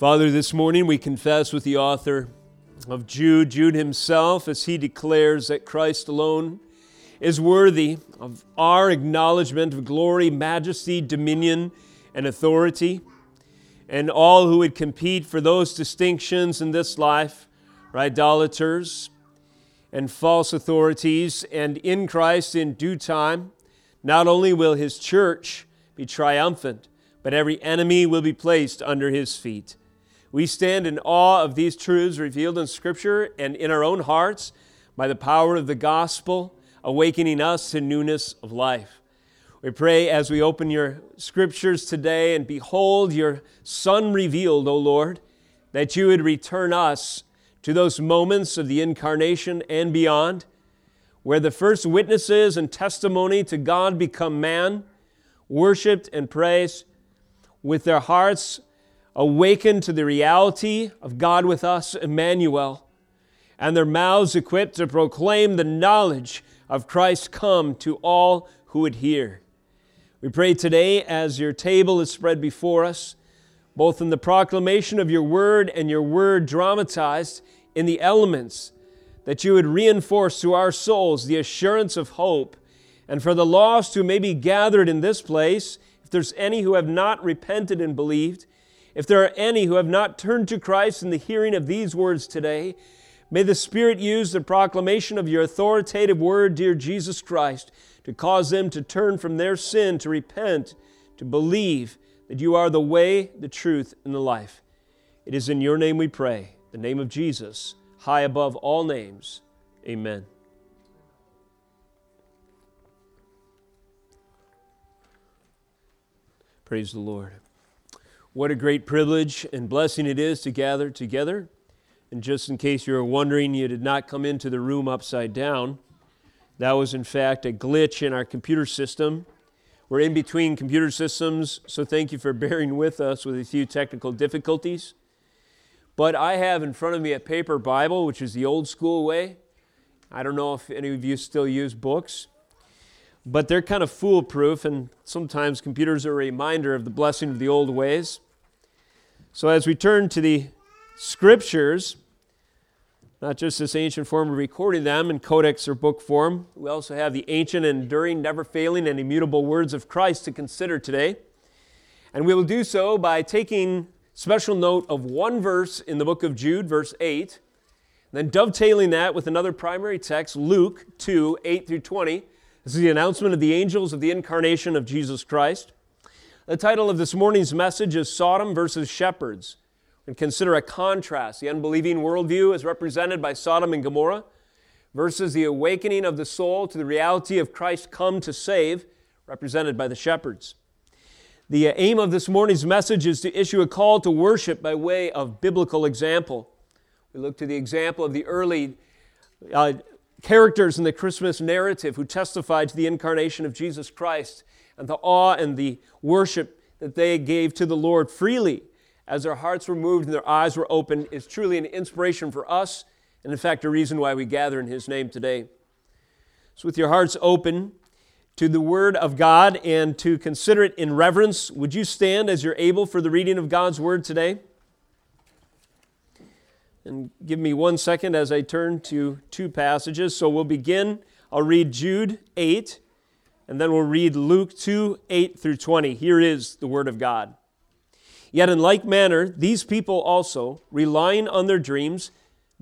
Father, this morning we confess with the author of Jude, Jude himself, as he declares that Christ alone is worthy of our acknowledgement of glory, majesty, dominion, and authority. And all who would compete for those distinctions in this life are idolaters and false authorities. And in Christ, in due time, not only will his church be triumphant, but every enemy will be placed under his feet. We stand in awe of these truths revealed in Scripture and in our own hearts by the power of the gospel, awakening us to newness of life. We pray as we open your Scriptures today and behold your Son revealed, O Lord, that you would return us to those moments of the incarnation and beyond, where the first witnesses and testimony to God become man, worshiped and praised, with their hearts awakened to the reality of God with us, Emmanuel, and their mouths equipped to proclaim the knowledge of Christ come to all who would hear. We pray today as your table is spread before us, both in the proclamation of your word and your word dramatized in the elements, that you would reinforce to our souls the assurance of hope. And for the lost who may be gathered in this place, if there's any who have not repented and believed, if there are any who have not turned to Christ in the hearing of these words today, may the Spirit use the proclamation of your authoritative word, dear Jesus Christ, to cause them to turn from their sin, to repent, to believe that you are the way, the truth, and the life. It is in your name we pray, the name of Jesus, high above all names. Amen. Praise the Lord. What a great privilege and blessing it is to gather together. And just in case you were wondering, you did not come into the room upside down. That was, in fact, a glitch in our computer system. We're in between computer systems, so thank you for bearing with us with a few technical difficulties. But I have in front of me a paper Bible, which is the old school way. I don't know if any of you still use books but they're kind of foolproof, and sometimes computers are a reminder of the blessing of the old ways. So, as we turn to the scriptures, not just this ancient form of recording them in codex or book form, we also have the ancient, enduring, never failing, and immutable words of Christ to consider today. And we will do so by taking special note of one verse in the book of Jude, verse 8, then dovetailing that with another primary text, Luke 2 8 through 20 this is the announcement of the angels of the incarnation of Jesus Christ. The title of this morning's message is Sodom versus Shepherds. And consider a contrast. The unbelieving worldview is represented by Sodom and Gomorrah versus the awakening of the soul to the reality of Christ come to save, represented by the shepherds. The aim of this morning's message is to issue a call to worship by way of biblical example. We look to the example of the early uh, characters in the Christmas narrative who testified to the incarnation of Jesus Christ and the awe and the worship that they gave to the Lord freely as their hearts were moved and their eyes were opened is truly an inspiration for us and, in fact, a reason why we gather in His name today. So, with your hearts open to the Word of God and to consider it in reverence, would you stand as you're able for the reading of God's Word today? And give me one second as I turn to two passages. So we'll begin. I'll read Jude 8, and then we'll read Luke 2 8 through 20. Here is the Word of God. Yet in like manner, these people also, relying on their dreams,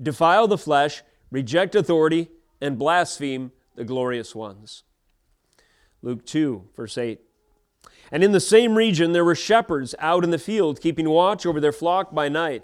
defile the flesh, reject authority, and blaspheme the glorious ones. Luke 2, verse 8. And in the same region there were shepherds out in the field, keeping watch over their flock by night.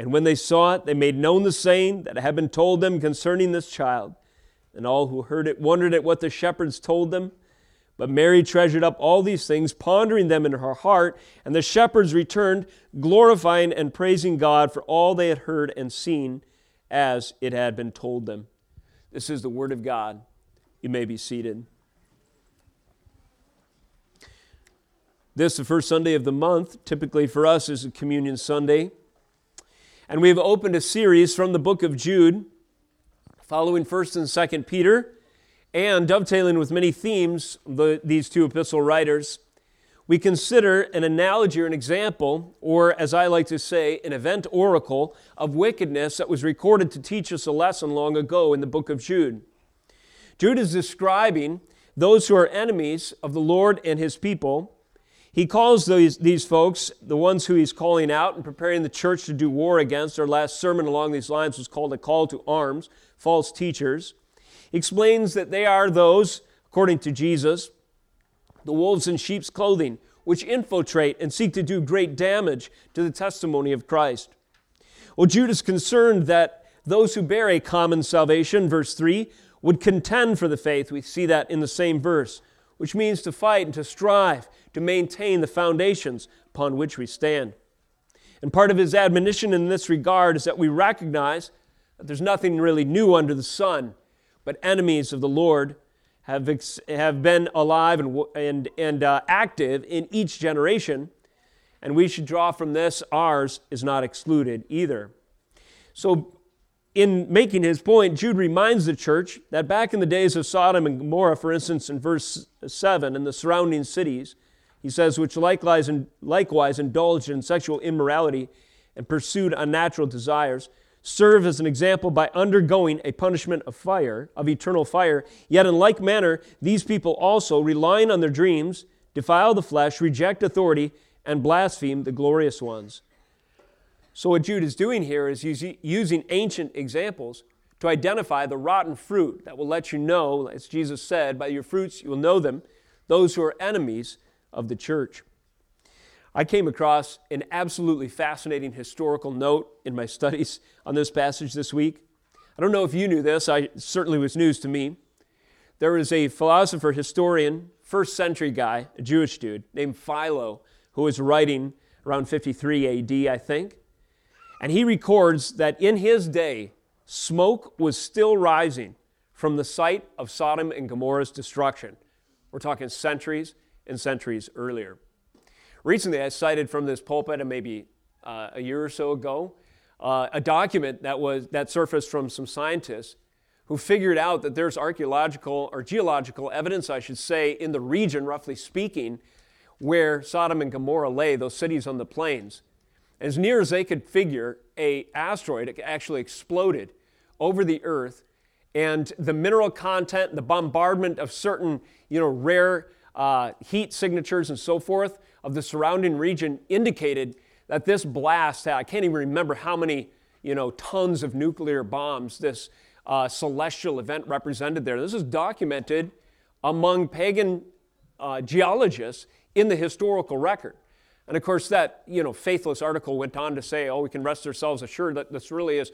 And when they saw it, they made known the saying that had been told them concerning this child. And all who heard it wondered at what the shepherds told them. But Mary treasured up all these things, pondering them in her heart. And the shepherds returned, glorifying and praising God for all they had heard and seen as it had been told them. This is the word of God. You may be seated. This, the first Sunday of the month, typically for us is a communion Sunday. And we have opened a series from the book of Jude, following 1st and 2nd Peter, and dovetailing with many themes, the, these two epistle writers. We consider an analogy or an example, or as I like to say, an event oracle of wickedness that was recorded to teach us a lesson long ago in the book of Jude. Jude is describing those who are enemies of the Lord and his people he calls these, these folks, the ones who he's calling out and preparing the church to do war against, our last sermon along these lines was called a call to arms, false teachers. He explains that they are those, according to Jesus, the wolves in sheep's clothing, which infiltrate and seek to do great damage to the testimony of Christ. Well, Jude is concerned that those who bear a common salvation, verse 3, would contend for the faith. We see that in the same verse, which means to fight and to strive to maintain the foundations upon which we stand. And part of his admonition in this regard is that we recognize that there's nothing really new under the sun, but enemies of the Lord have, ex- have been alive and, and, and uh, active in each generation, and we should draw from this ours is not excluded either. So, in making his point, Jude reminds the church that back in the days of Sodom and Gomorrah, for instance, in verse 7, and the surrounding cities, he says, which likewise, likewise indulged in sexual immorality and pursued unnatural desires, serve as an example by undergoing a punishment of fire, of eternal fire. Yet in like manner, these people also, relying on their dreams, defile the flesh, reject authority, and blaspheme the glorious ones. So, what Jude is doing here is using ancient examples to identify the rotten fruit that will let you know, as Jesus said, by your fruits you will know them, those who are enemies of the church. I came across an absolutely fascinating historical note in my studies on this passage this week. I don't know if you knew this, I certainly was news to me. There was a philosopher, historian, first century guy, a Jewish dude named Philo, who was writing around 53 AD, I think. And he records that in his day, smoke was still rising from the site of Sodom and Gomorrah's destruction. We're talking centuries and centuries earlier. Recently, I cited from this pulpit, maybe uh, a year or so ago, uh, a document that was that surfaced from some scientists who figured out that there's archaeological or geological evidence, I should say, in the region, roughly speaking, where Sodom and Gomorrah lay, those cities on the plains. As near as they could figure, a asteroid actually exploded over the earth, and the mineral content, the bombardment of certain, you know, rare uh, heat signatures and so forth of the surrounding region indicated that this blast had, I can't even remember how many you know, tons of nuclear bombs this uh, celestial event represented there. This is documented among pagan uh, geologists in the historical record. And of course, that you know, faithless article went on to say, oh, we can rest ourselves assured that this really is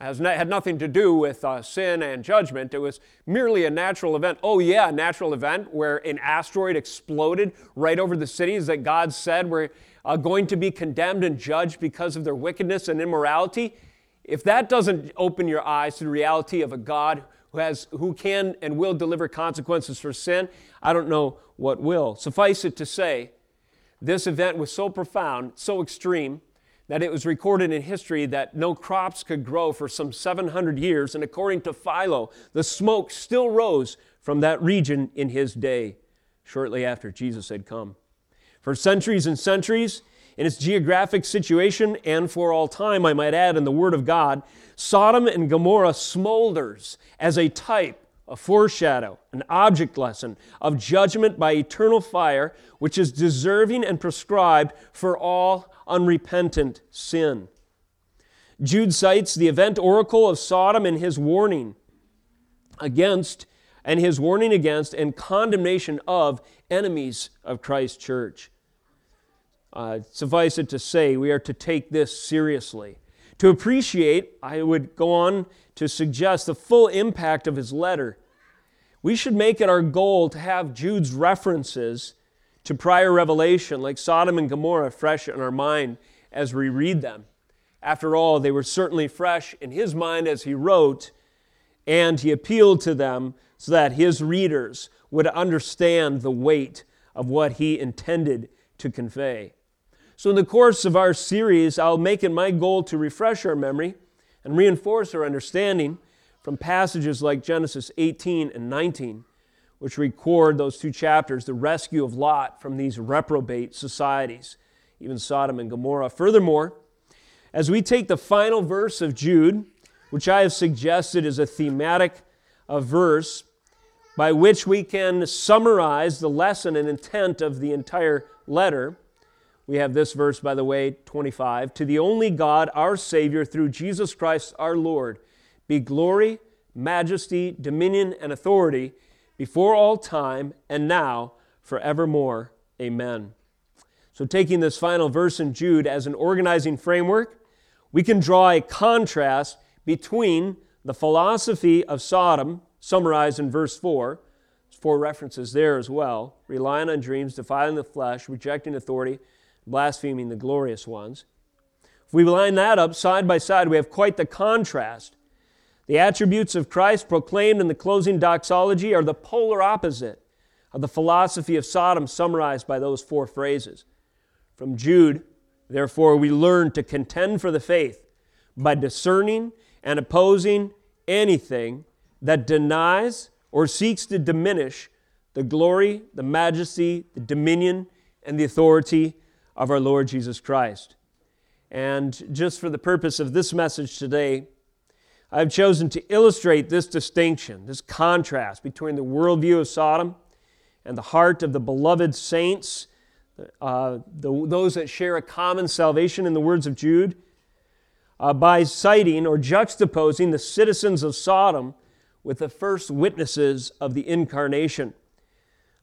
has had nothing to do with uh, sin and judgment. It was merely a natural event. Oh, yeah, a natural event where an asteroid exploded right over the cities that God said were uh, going to be condemned and judged because of their wickedness and immorality. If that doesn't open your eyes to the reality of a God who, has, who can and will deliver consequences for sin, I don't know what will. Suffice it to say, this event was so profound, so extreme, that it was recorded in history that no crops could grow for some 700 years, and according to Philo, the smoke still rose from that region in his day, shortly after Jesus had come. For centuries and centuries, in its geographic situation, and for all time, I might add, in the Word of God, Sodom and Gomorrah smolders as a type a foreshadow, an object lesson of judgment by eternal fire, which is deserving and prescribed for all unrepentant sin. Jude cites the event oracle of Sodom and his warning against and his warning against and condemnation of enemies of Christ's church. Uh, suffice it to say, we are to take this seriously. To appreciate, I would go on to suggest the full impact of his letter. We should make it our goal to have Jude's references to prior revelation, like Sodom and Gomorrah, fresh in our mind as we read them. After all, they were certainly fresh in his mind as he wrote, and he appealed to them so that his readers would understand the weight of what he intended to convey. So, in the course of our series, I'll make it my goal to refresh our memory and reinforce our understanding from passages like Genesis 18 and 19, which record those two chapters, the rescue of Lot from these reprobate societies, even Sodom and Gomorrah. Furthermore, as we take the final verse of Jude, which I have suggested is a thematic a verse by which we can summarize the lesson and intent of the entire letter. We have this verse, by the way, 25. To the only God, our Savior, through Jesus Christ our Lord, be glory, majesty, dominion, and authority before all time and now forevermore. Amen. So, taking this final verse in Jude as an organizing framework, we can draw a contrast between the philosophy of Sodom, summarized in verse 4, There's four references there as well, relying on dreams, defiling the flesh, rejecting authority, blaspheming the glorious ones. If we line that up side by side, we have quite the contrast. The attributes of Christ proclaimed in the closing doxology are the polar opposite of the philosophy of Sodom summarized by those four phrases. From Jude, Therefore, we learn to contend for the faith by discerning and opposing anything that denies or seeks to diminish the glory, the majesty, the dominion, and the authority of our Lord Jesus Christ. And just for the purpose of this message today, I've chosen to illustrate this distinction, this contrast between the worldview of Sodom and the heart of the beloved saints uh, the, those that share a common salvation in the words of Jude, uh, by citing or juxtaposing the citizens of Sodom with the first witnesses of the incarnation.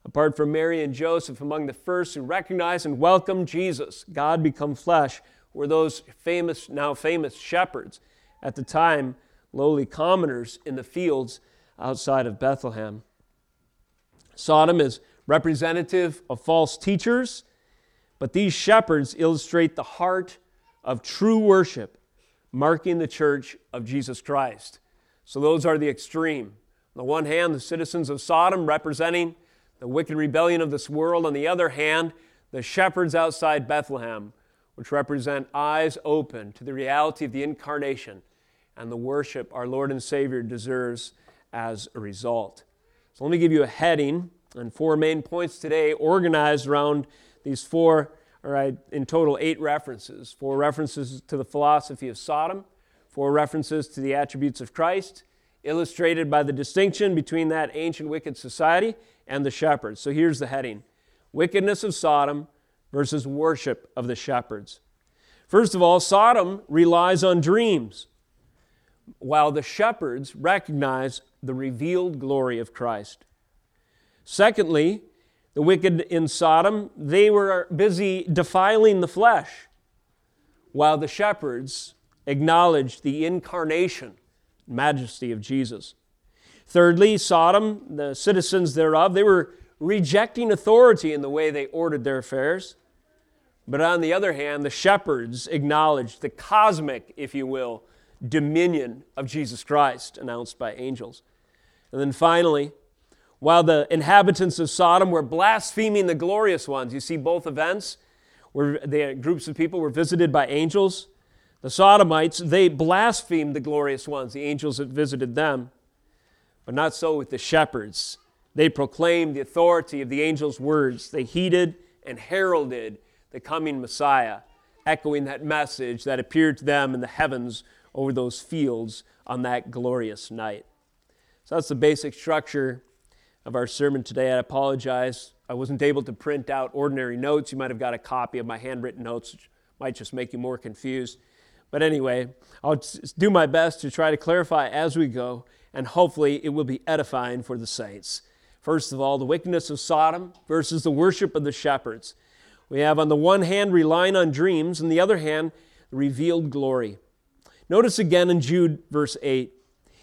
Apart from Mary and Joseph, among the first who recognized and welcomed Jesus, God become flesh, were those famous, now famous shepherds, at the time lowly commoners in the fields outside of Bethlehem. Sodom is representative of false teachers, but these shepherds illustrate the heart of true worship, marking the church of Jesus Christ. So those are the extreme. On the one hand, the citizens of Sodom representing the wicked rebellion of this world. On the other hand, the shepherds outside Bethlehem, which represent eyes open to the reality of the incarnation and the worship our Lord and Savior deserves as a result. So let me give you a heading and four main points today organized around these four, all right, in total eight references. Four references to the philosophy of Sodom, four references to the attributes of Christ, illustrated by the distinction between that ancient wicked society and the shepherds. So here's the heading Wickedness of Sodom versus worship of the shepherds. First of all, Sodom relies on dreams, while the shepherds recognize the revealed glory of Christ. Secondly, the wicked in Sodom, they were busy defiling the flesh, while the shepherds acknowledged the incarnation, majesty of Jesus. Thirdly, Sodom, the citizens thereof, they were rejecting authority in the way they ordered their affairs. But on the other hand, the shepherds acknowledged the cosmic, if you will, dominion of Jesus Christ announced by angels. And then finally, while the inhabitants of Sodom were blaspheming the glorious ones. You see both events where the groups of people were visited by angels. The Sodomites, they blasphemed the glorious ones, the angels that visited them. But not so with the shepherds. They proclaimed the authority of the angels' words. They heeded and heralded the coming Messiah, echoing that message that appeared to them in the heavens over those fields on that glorious night. So that's the basic structure of our sermon today. I apologize. I wasn't able to print out ordinary notes. You might have got a copy of my handwritten notes, which might just make you more confused. But anyway, I'll do my best to try to clarify as we go, and hopefully it will be edifying for the saints. First of all, the wickedness of Sodom versus the worship of the shepherds. We have, on the one hand, relying on dreams, and the other hand, revealed glory. Notice again in Jude, verse 8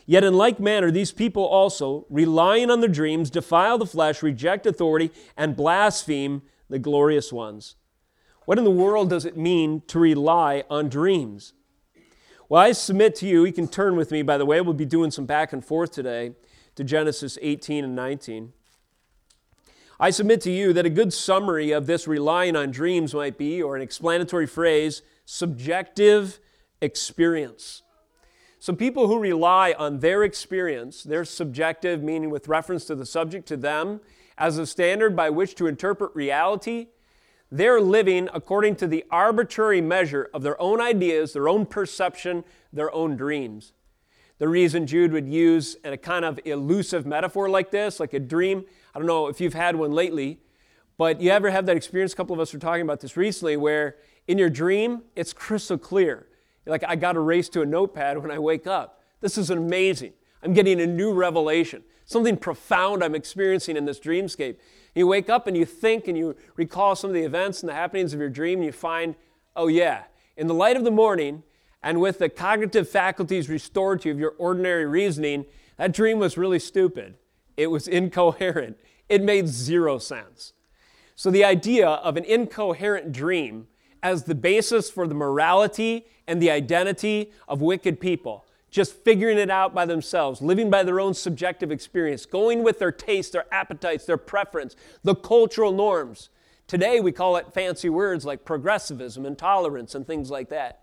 Yet in like manner, these people also, relying on their dreams, defile the flesh, reject authority, and blaspheme the glorious ones. What in the world does it mean to rely on dreams? Well, I submit to you, you can turn with me, by the way, we'll be doing some back and forth today to Genesis 18 and 19. I submit to you that a good summary of this relying on dreams might be, or an explanatory phrase, subjective experience. So, people who rely on their experience, their subjective, meaning with reference to the subject to them, as a standard by which to interpret reality, they're living according to the arbitrary measure of their own ideas, their own perception, their own dreams. The reason Jude would use a kind of elusive metaphor like this, like a dream, I don't know if you've had one lately, but you ever have that experience? A couple of us were talking about this recently where in your dream, it's crystal clear. Like, I got to race to a notepad when I wake up. This is amazing. I'm getting a new revelation, something profound I'm experiencing in this dreamscape. You wake up and you think and you recall some of the events and the happenings of your dream, and you find, oh, yeah, in the light of the morning and with the cognitive faculties restored to you of your ordinary reasoning, that dream was really stupid. It was incoherent. It made zero sense. So, the idea of an incoherent dream as the basis for the morality and the identity of wicked people, just figuring it out by themselves, living by their own subjective experience, going with their tastes, their appetites, their preference, the cultural norms. Today we call it fancy words like progressivism and tolerance and things like that.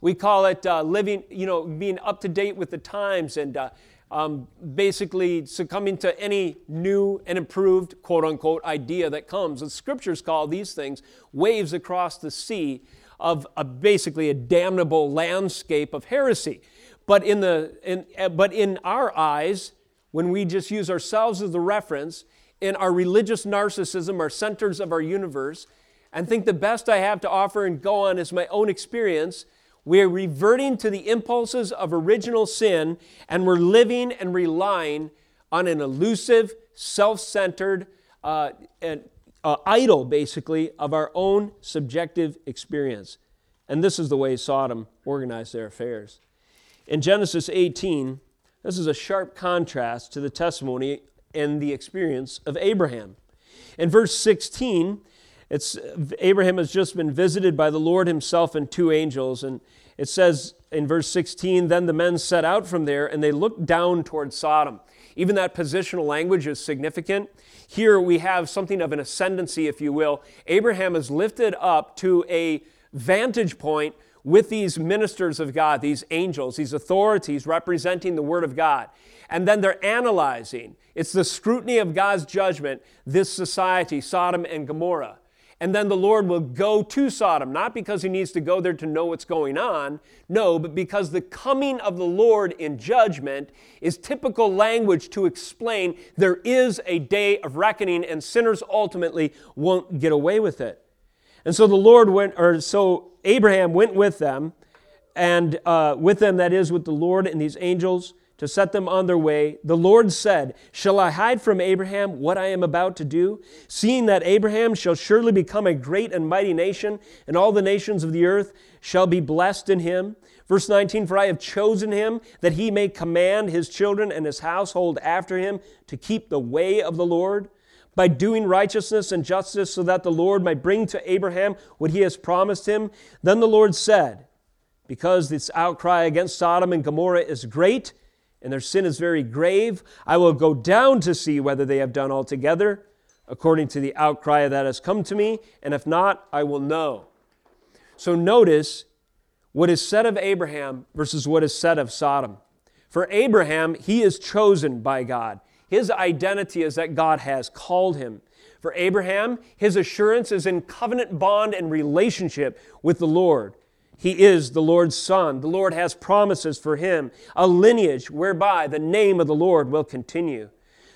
We call it uh, living, you know, being up to date with the times and uh, um, basically succumbing to any new and improved, quote unquote, idea that comes. The scriptures call these things waves across the sea of a, basically a damnable landscape of heresy. But in, the, in, uh, but in our eyes, when we just use ourselves as the reference, in our religious narcissism, our centers of our universe, and think the best I have to offer and go on is my own experience, we're reverting to the impulses of original sin and we're living and relying on an elusive, self centered, uh, uh, idol, basically, of our own subjective experience. And this is the way Sodom organized their affairs. In Genesis 18, this is a sharp contrast to the testimony and the experience of Abraham. In verse 16, it's, Abraham has just been visited by the Lord himself and two angels. And it says in verse 16, Then the men set out from there and they looked down toward Sodom. Even that positional language is significant. Here we have something of an ascendancy, if you will. Abraham is lifted up to a vantage point with these ministers of God, these angels, these authorities representing the Word of God. And then they're analyzing. It's the scrutiny of God's judgment, this society, Sodom and Gomorrah and then the Lord will go to Sodom, not because he needs to go there to know what's going on, no, but because the coming of the Lord in judgment is typical language to explain there is a day of reckoning and sinners ultimately won't get away with it. And so the Lord went, or so Abraham went with them, and uh, with them, that is, with the Lord and these angels to set them on their way, the Lord said, Shall I hide from Abraham what I am about to do? Seeing that Abraham shall surely become a great and mighty nation, and all the nations of the earth shall be blessed in him. Verse 19, For I have chosen him that he may command his children and his household after him to keep the way of the Lord by doing righteousness and justice, so that the Lord might bring to Abraham what he has promised him. Then the Lord said, Because this outcry against Sodom and Gomorrah is great, and their sin is very grave. I will go down to see whether they have done altogether according to the outcry that has come to me, and if not, I will know. So notice what is said of Abraham versus what is said of Sodom. For Abraham, he is chosen by God. His identity is that God has called him. For Abraham, his assurance is in covenant bond and relationship with the Lord. He is the Lord's Son. The Lord has promises for him, a lineage whereby the name of the Lord will continue.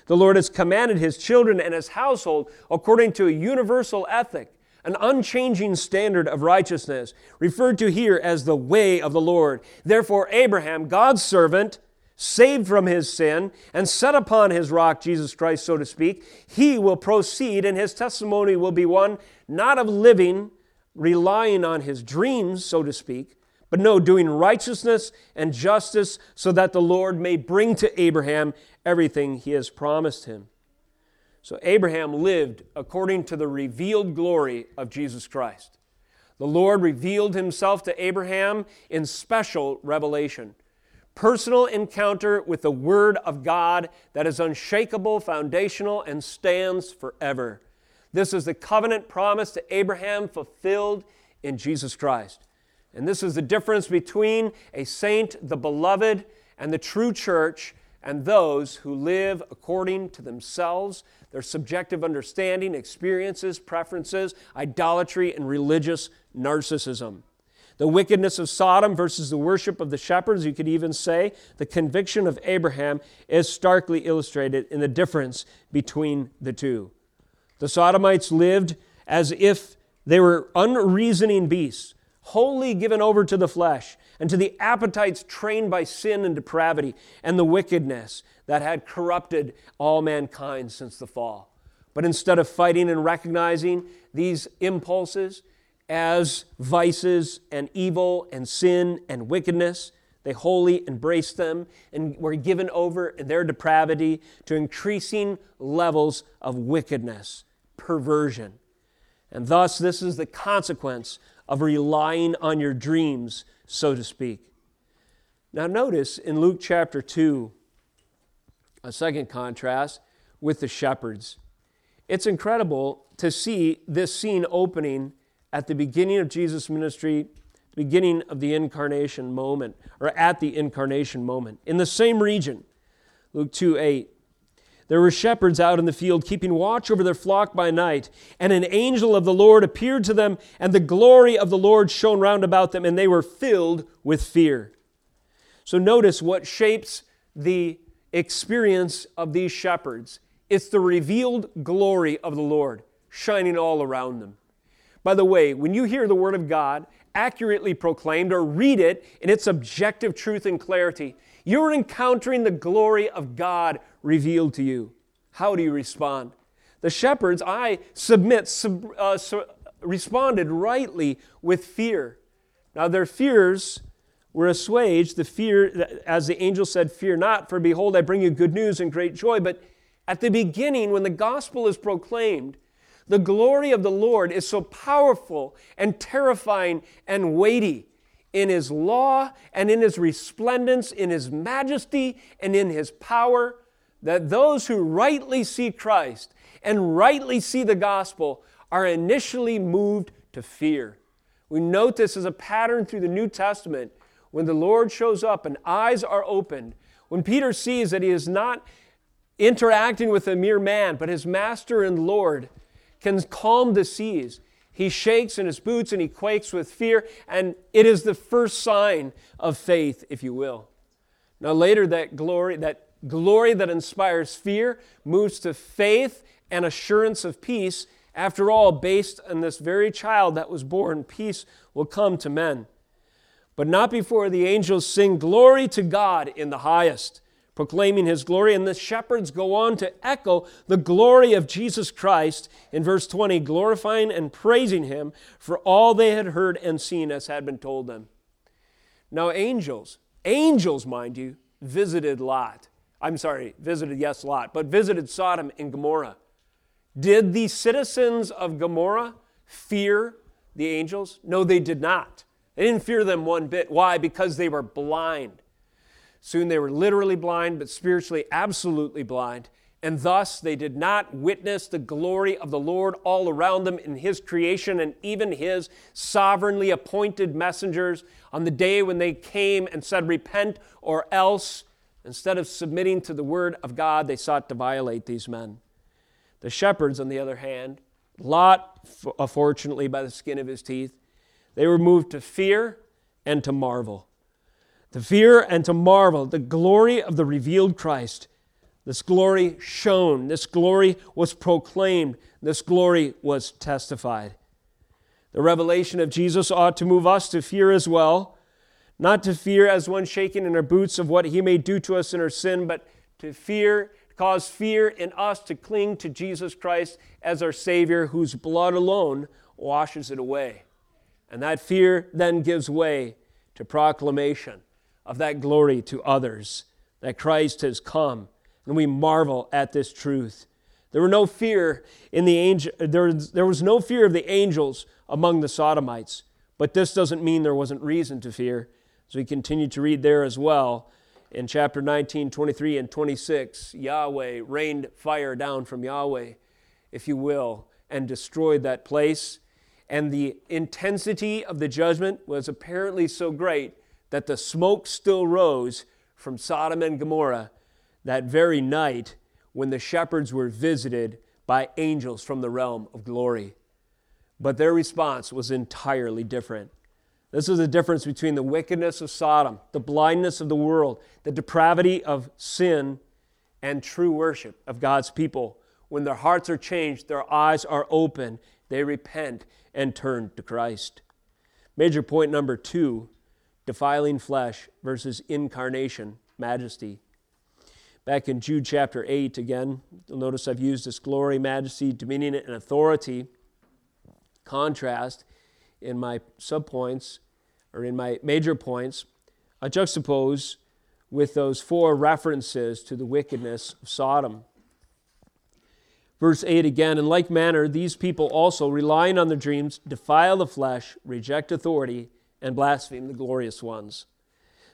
The Lord has commanded his children and his household according to a universal ethic, an unchanging standard of righteousness, referred to here as the way of the Lord. Therefore, Abraham, God's servant, saved from his sin and set upon his rock, Jesus Christ, so to speak, he will proceed and his testimony will be one not of living, relying on his dreams, so to speak, but no, doing righteousness and justice so that the Lord may bring to Abraham everything he has promised him. So Abraham lived according to the revealed glory of Jesus Christ. The Lord revealed himself to Abraham in special revelation personal encounter with the Word of God that is unshakable, foundational, and stands forever. This is the covenant promise to Abraham fulfilled in Jesus Christ. And this is the difference between a saint, the beloved, and the true church, and those who live according to themselves, their subjective understanding, experiences, preferences, idolatry, and religious narcissism. The wickedness of Sodom versus the worship of the shepherds, you could even say, the conviction of Abraham is starkly illustrated in the difference between the two. The Sodomites lived as if they were unreasoning beasts, wholly given over to the flesh and to the appetites trained by sin and depravity and the wickedness that had corrupted all mankind since the fall. But instead of fighting and recognizing these impulses, as vices and evil and sin and wickedness. They wholly embraced them and were given over in their depravity to increasing levels of wickedness, perversion. And thus, this is the consequence of relying on your dreams, so to speak. Now, notice in Luke chapter 2, a second contrast with the shepherds. It's incredible to see this scene opening at the beginning of Jesus' ministry, the beginning of the incarnation moment, or at the incarnation moment, in the same region. Luke 2 8. There were shepherds out in the field keeping watch over their flock by night, and an angel of the Lord appeared to them, and the glory of the Lord shone round about them, and they were filled with fear. So notice what shapes the experience of these shepherds it's the revealed glory of the Lord shining all around them. By the way, when you hear the Word of God accurately proclaimed or read it in its objective truth and clarity, you're encountering the glory of God revealed to you. How do you respond? The shepherds, I submit, sub, uh, responded rightly with fear. Now, their fears were assuaged. The fear, as the angel said, Fear not, for behold, I bring you good news and great joy. But at the beginning, when the gospel is proclaimed, the glory of the Lord is so powerful and terrifying and weighty in His law and in His resplendence, in His majesty and in His power, that those who rightly see Christ and rightly see the gospel are initially moved to fear. We note this as a pattern through the New Testament. When the Lord shows up and eyes are opened, when Peter sees that he is not interacting with a mere man, but his master and Lord, can calm the seas. He shakes in his boots and he quakes with fear, and it is the first sign of faith, if you will. Now, later, that glory, that glory that inspires fear moves to faith and assurance of peace. After all, based on this very child that was born, peace will come to men. But not before the angels sing glory to God in the highest proclaiming his glory. And the shepherds go on to echo the glory of Jesus Christ in verse 20, glorifying and praising him for all they had heard and seen as had been told them. Now, angels, angels, mind you, visited Lot. I'm sorry, visited, yes, Lot, but visited Sodom and Gomorrah. Did the citizens of Gomorrah fear the angels? No, they did not. They didn't fear them one bit. Why? Because they were blind. Soon they were literally blind, but spiritually absolutely blind. And thus they did not witness the glory of the Lord all around them in His creation and even His sovereignly appointed messengers on the day when they came and said, Repent or else. Instead of submitting to the word of God, they sought to violate these men. The shepherds, on the other hand, Lot, uh, fortunately by the skin of his teeth, they were moved to fear and to marvel to fear and to marvel the glory of the revealed Christ. This glory shone, this glory was proclaimed, this glory was testified. The revelation of Jesus ought to move us to fear as well, not to fear as one shaken in our boots of what he may do to us in our sin, but to fear, cause fear in us to cling to Jesus Christ as our Savior, whose blood alone washes it away. And that fear then gives way to proclamation of that glory to others, that Christ has come. And we marvel at this truth. There were no fear in the angel, there, there was no fear of the angels among the Sodomites. But this doesn't mean there wasn't reason to fear. As we continue to read there as well, in chapter 19, 23, and 26, Yahweh rained fire down from Yahweh, if you will, and destroyed that place. And the intensity of the judgment was apparently so great that the smoke still rose from Sodom and Gomorrah that very night when the shepherds were visited by angels from the realm of glory. But their response was entirely different. This is the difference between the wickedness of Sodom, the blindness of the world, the depravity of sin, and true worship of God's people. When their hearts are changed, their eyes are open, they repent and turn to Christ. Major point number two defiling flesh versus incarnation, majesty. Back in Jude chapter 8, again, you'll notice I've used this glory, majesty, dominion, and authority contrast in my subpoints or in my major points, I juxtapose with those four references to the wickedness of Sodom. Verse 8 again, in like manner, these people also, relying on their dreams, defile the flesh, reject authority, and blaspheme the glorious ones.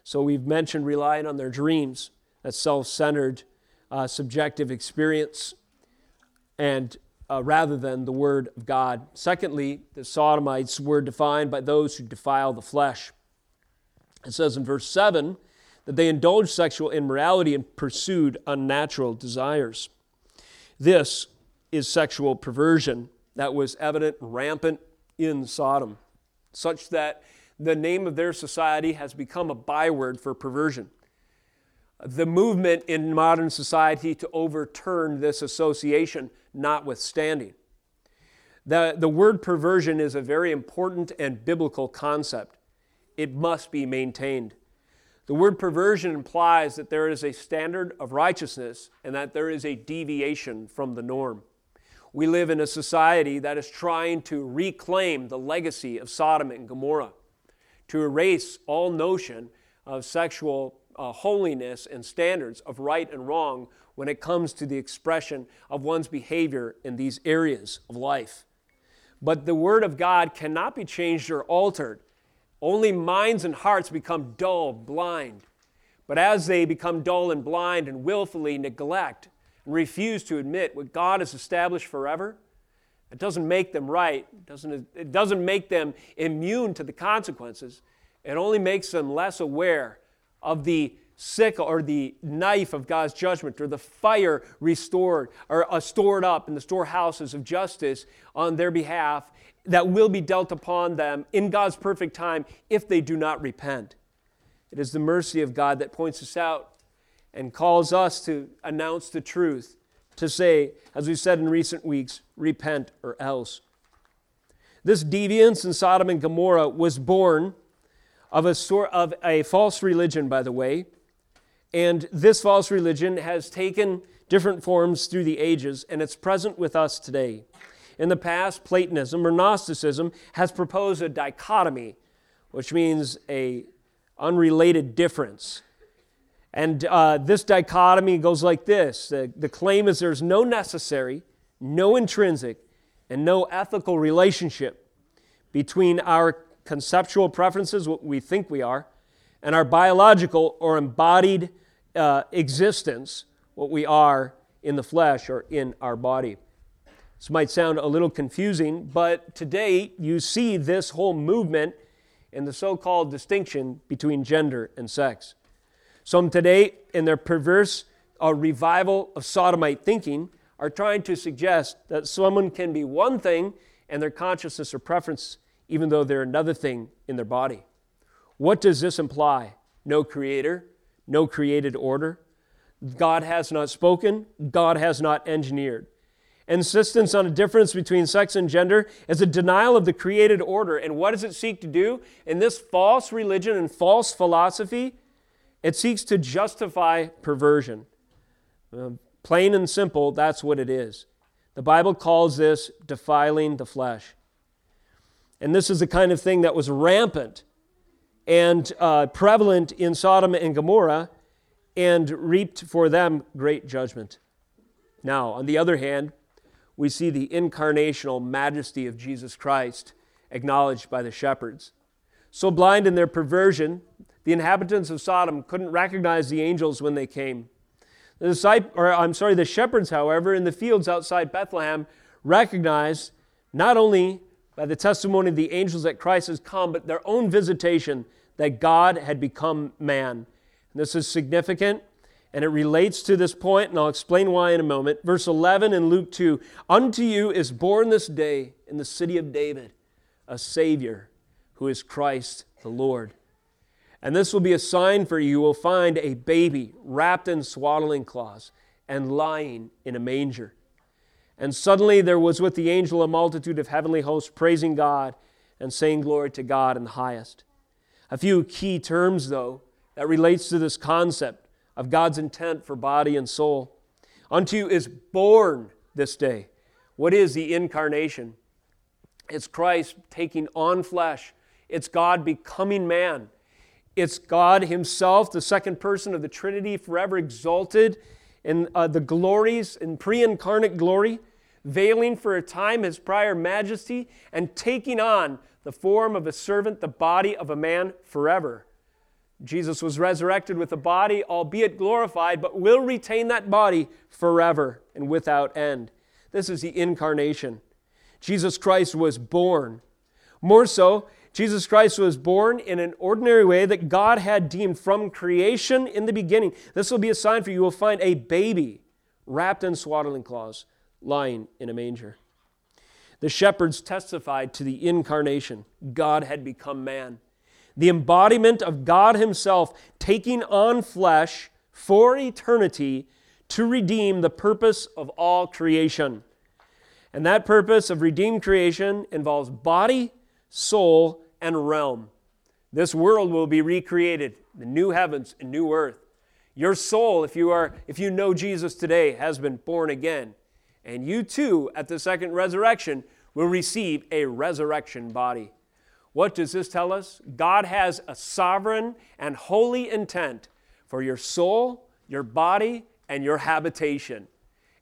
So we've mentioned relying on their dreams, that self centered, uh, subjective experience, and uh, rather than the Word of God. Secondly, the Sodomites were defined by those who defile the flesh. It says in verse 7 that they indulged sexual immorality and pursued unnatural desires. This is sexual perversion that was evident, rampant in Sodom, such that the name of their society has become a byword for perversion the movement in modern society to overturn this association notwithstanding. The, the word perversion is a very important and biblical concept. It must be maintained. The word perversion implies that there is a standard of righteousness and that there is a deviation from the norm. We live in a society that is trying to reclaim the legacy of Sodom and Gomorrah, to erase all notion of sexual uh, holiness and standards of right and wrong when it comes to the expression of one's behavior in these areas of life. But the Word of God cannot be changed or altered. Only minds and hearts become dull, blind. But as they become dull and blind and willfully neglect and refuse to admit what God has established forever, it doesn't make them right. It doesn't, it doesn't make them immune to the consequences. It only makes them less aware of the sickle or the knife of God's judgment or the fire restored or uh, stored up in the storehouses of justice on their behalf that will be dealt upon them in God's perfect time if they do not repent. It is the mercy of God that points us out and calls us to announce the truth, to say, as we've said in recent weeks, repent or else. This deviance in Sodom and Gomorrah was born of a, sort of a false religion, by the way, and this false religion has taken different forms through the ages, and it's present with us today. In the past, Platonism or Gnosticism has proposed a dichotomy, which means a unrelated difference. And uh, this dichotomy goes like this the, the claim is there's no necessary, no intrinsic, and no ethical relationship between our conceptual preferences, what we think we are, and our biological or embodied uh, existence, what we are in the flesh or in our body. This might sound a little confusing, but today you see this whole movement in the so called distinction between gender and sex. Some today, in their perverse uh, revival of sodomite thinking, are trying to suggest that someone can be one thing and their consciousness or preference, even though they're another thing in their body. What does this imply? No creator, no created order. God has not spoken, God has not engineered. insistence on a difference between sex and gender is a denial of the created order. And what does it seek to do? In this false religion and false philosophy, it seeks to justify perversion. Uh, plain and simple, that's what it is. The Bible calls this defiling the flesh. And this is the kind of thing that was rampant and uh, prevalent in Sodom and Gomorrah and reaped for them great judgment. Now, on the other hand, we see the incarnational majesty of Jesus Christ acknowledged by the shepherds. So blind in their perversion, the inhabitants of Sodom couldn't recognize the angels when they came. The disciples, or I'm sorry, the shepherds, however, in the fields outside Bethlehem, recognized not only by the testimony of the angels that Christ has come, but their own visitation that God had become man. And this is significant and it relates to this point, and I'll explain why in a moment. Verse 11 in Luke 2 Unto you is born this day in the city of David a Savior who is Christ the Lord. And this will be a sign for you. You will find a baby wrapped in swaddling cloths and lying in a manger. And suddenly there was with the angel a multitude of heavenly hosts praising God and saying glory to God in the highest. A few key terms, though, that relates to this concept of God's intent for body and soul. Unto you is born this day. What is the incarnation? It's Christ taking on flesh. It's God becoming man. It's God Himself, the second person of the Trinity, forever exalted in uh, the glories, in pre incarnate glory, veiling for a time His prior majesty, and taking on the form of a servant, the body of a man forever. Jesus was resurrected with a body, albeit glorified, but will retain that body forever and without end. This is the incarnation. Jesus Christ was born. More so, Jesus Christ was born in an ordinary way that God had deemed from creation in the beginning. This will be a sign for you. You will find a baby wrapped in swaddling cloths lying in a manger. The shepherds testified to the incarnation. God had become man the embodiment of God Himself taking on flesh for eternity to redeem the purpose of all creation. And that purpose of redeemed creation involves body, soul, and realm. This world will be recreated, the new heavens and new earth. Your soul, if you are if you know Jesus today, has been born again. And you too, at the second resurrection, will receive a resurrection body. What does this tell us? God has a sovereign and holy intent for your soul, your body, and your habitation.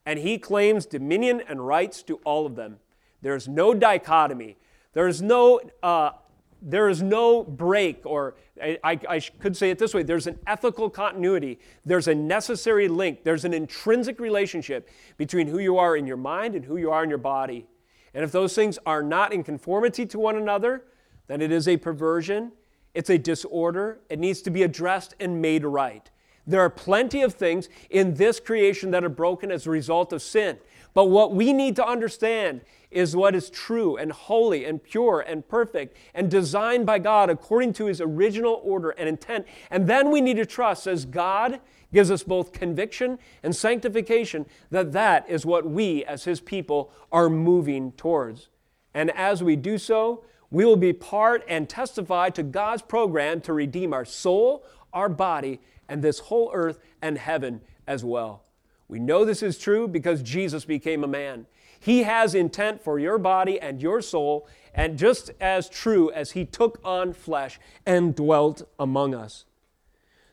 And He claims dominion and rights to all of them. There's no dichotomy. There's no, uh, there is no break, or I, I, I could say it this way there's an ethical continuity. There's a necessary link. There's an intrinsic relationship between who you are in your mind and who you are in your body. And if those things are not in conformity to one another, then it is a perversion, it's a disorder, it needs to be addressed and made right. There are plenty of things in this creation that are broken as a result of sin. But what we need to understand is what is true and holy and pure and perfect and designed by God according to His original order and intent. And then we need to trust as God gives us both conviction and sanctification that that is what we as His people are moving towards. And as we do so, we will be part and testify to God's program to redeem our soul, our body, and this whole earth and heaven as well. We know this is true because Jesus became a man. He has intent for your body and your soul, and just as true as He took on flesh and dwelt among us.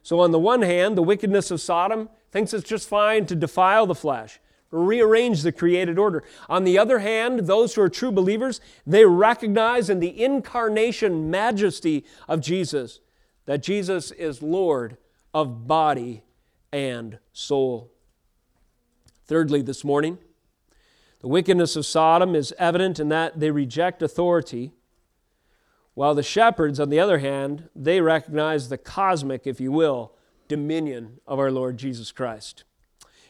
So, on the one hand, the wickedness of Sodom thinks it's just fine to defile the flesh rearrange the created order. On the other hand, those who are true believers, they recognize in the incarnation majesty of Jesus that Jesus is Lord of body and soul. Thirdly, this morning, the wickedness of Sodom is evident in that they reject authority, while the shepherds, on the other hand, they recognize the cosmic, if you will, dominion of our Lord Jesus Christ.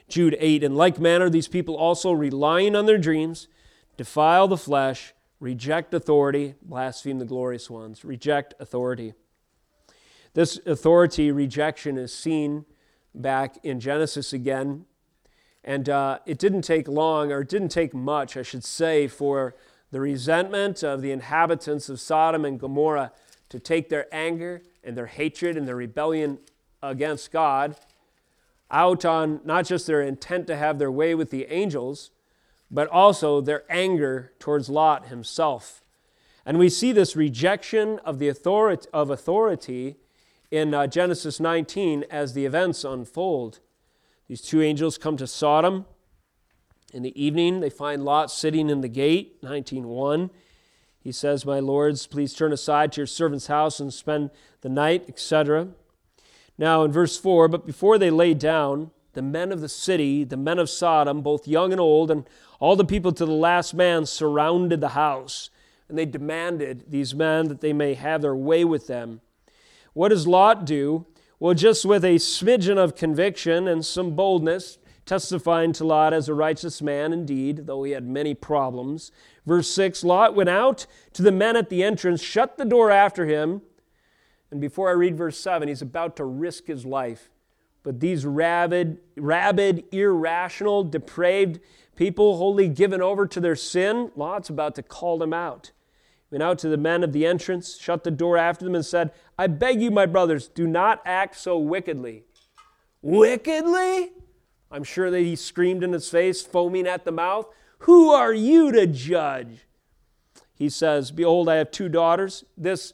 Jude 8 In like manner, these people also, relying on their dreams, defile the flesh, reject authority, blaspheme the glorious ones, reject authority. This authority rejection is seen back in Genesis again. And uh, it didn't take long, or it didn't take much, I should say, for the resentment of the inhabitants of Sodom and Gomorrah to take their anger and their hatred and their rebellion against God out on not just their intent to have their way with the angels, but also their anger towards Lot himself. And we see this rejection of the authority of authority in uh, Genesis 19 as the events unfold. These two angels come to Sodom. In the evening, they find Lot sitting in the gate, 19:1. He says, "My lords, please turn aside to your servant's house and spend the night, etc." Now in verse 4, but before they lay down, the men of the city, the men of Sodom, both young and old, and all the people to the last man surrounded the house, and they demanded these men that they may have their way with them. What does Lot do? Well, just with a smidgen of conviction and some boldness, testifying to Lot as a righteous man indeed, though he had many problems. Verse 6 Lot went out to the men at the entrance, shut the door after him. And before I read verse 7, he's about to risk his life. But these rabid, rabid, irrational, depraved people, wholly given over to their sin, Lot's about to call them out. Went out to the men of the entrance, shut the door after them, and said, I beg you, my brothers, do not act so wickedly. Wickedly? I'm sure that he screamed in his face, foaming at the mouth. Who are you to judge? He says, Behold, I have two daughters. This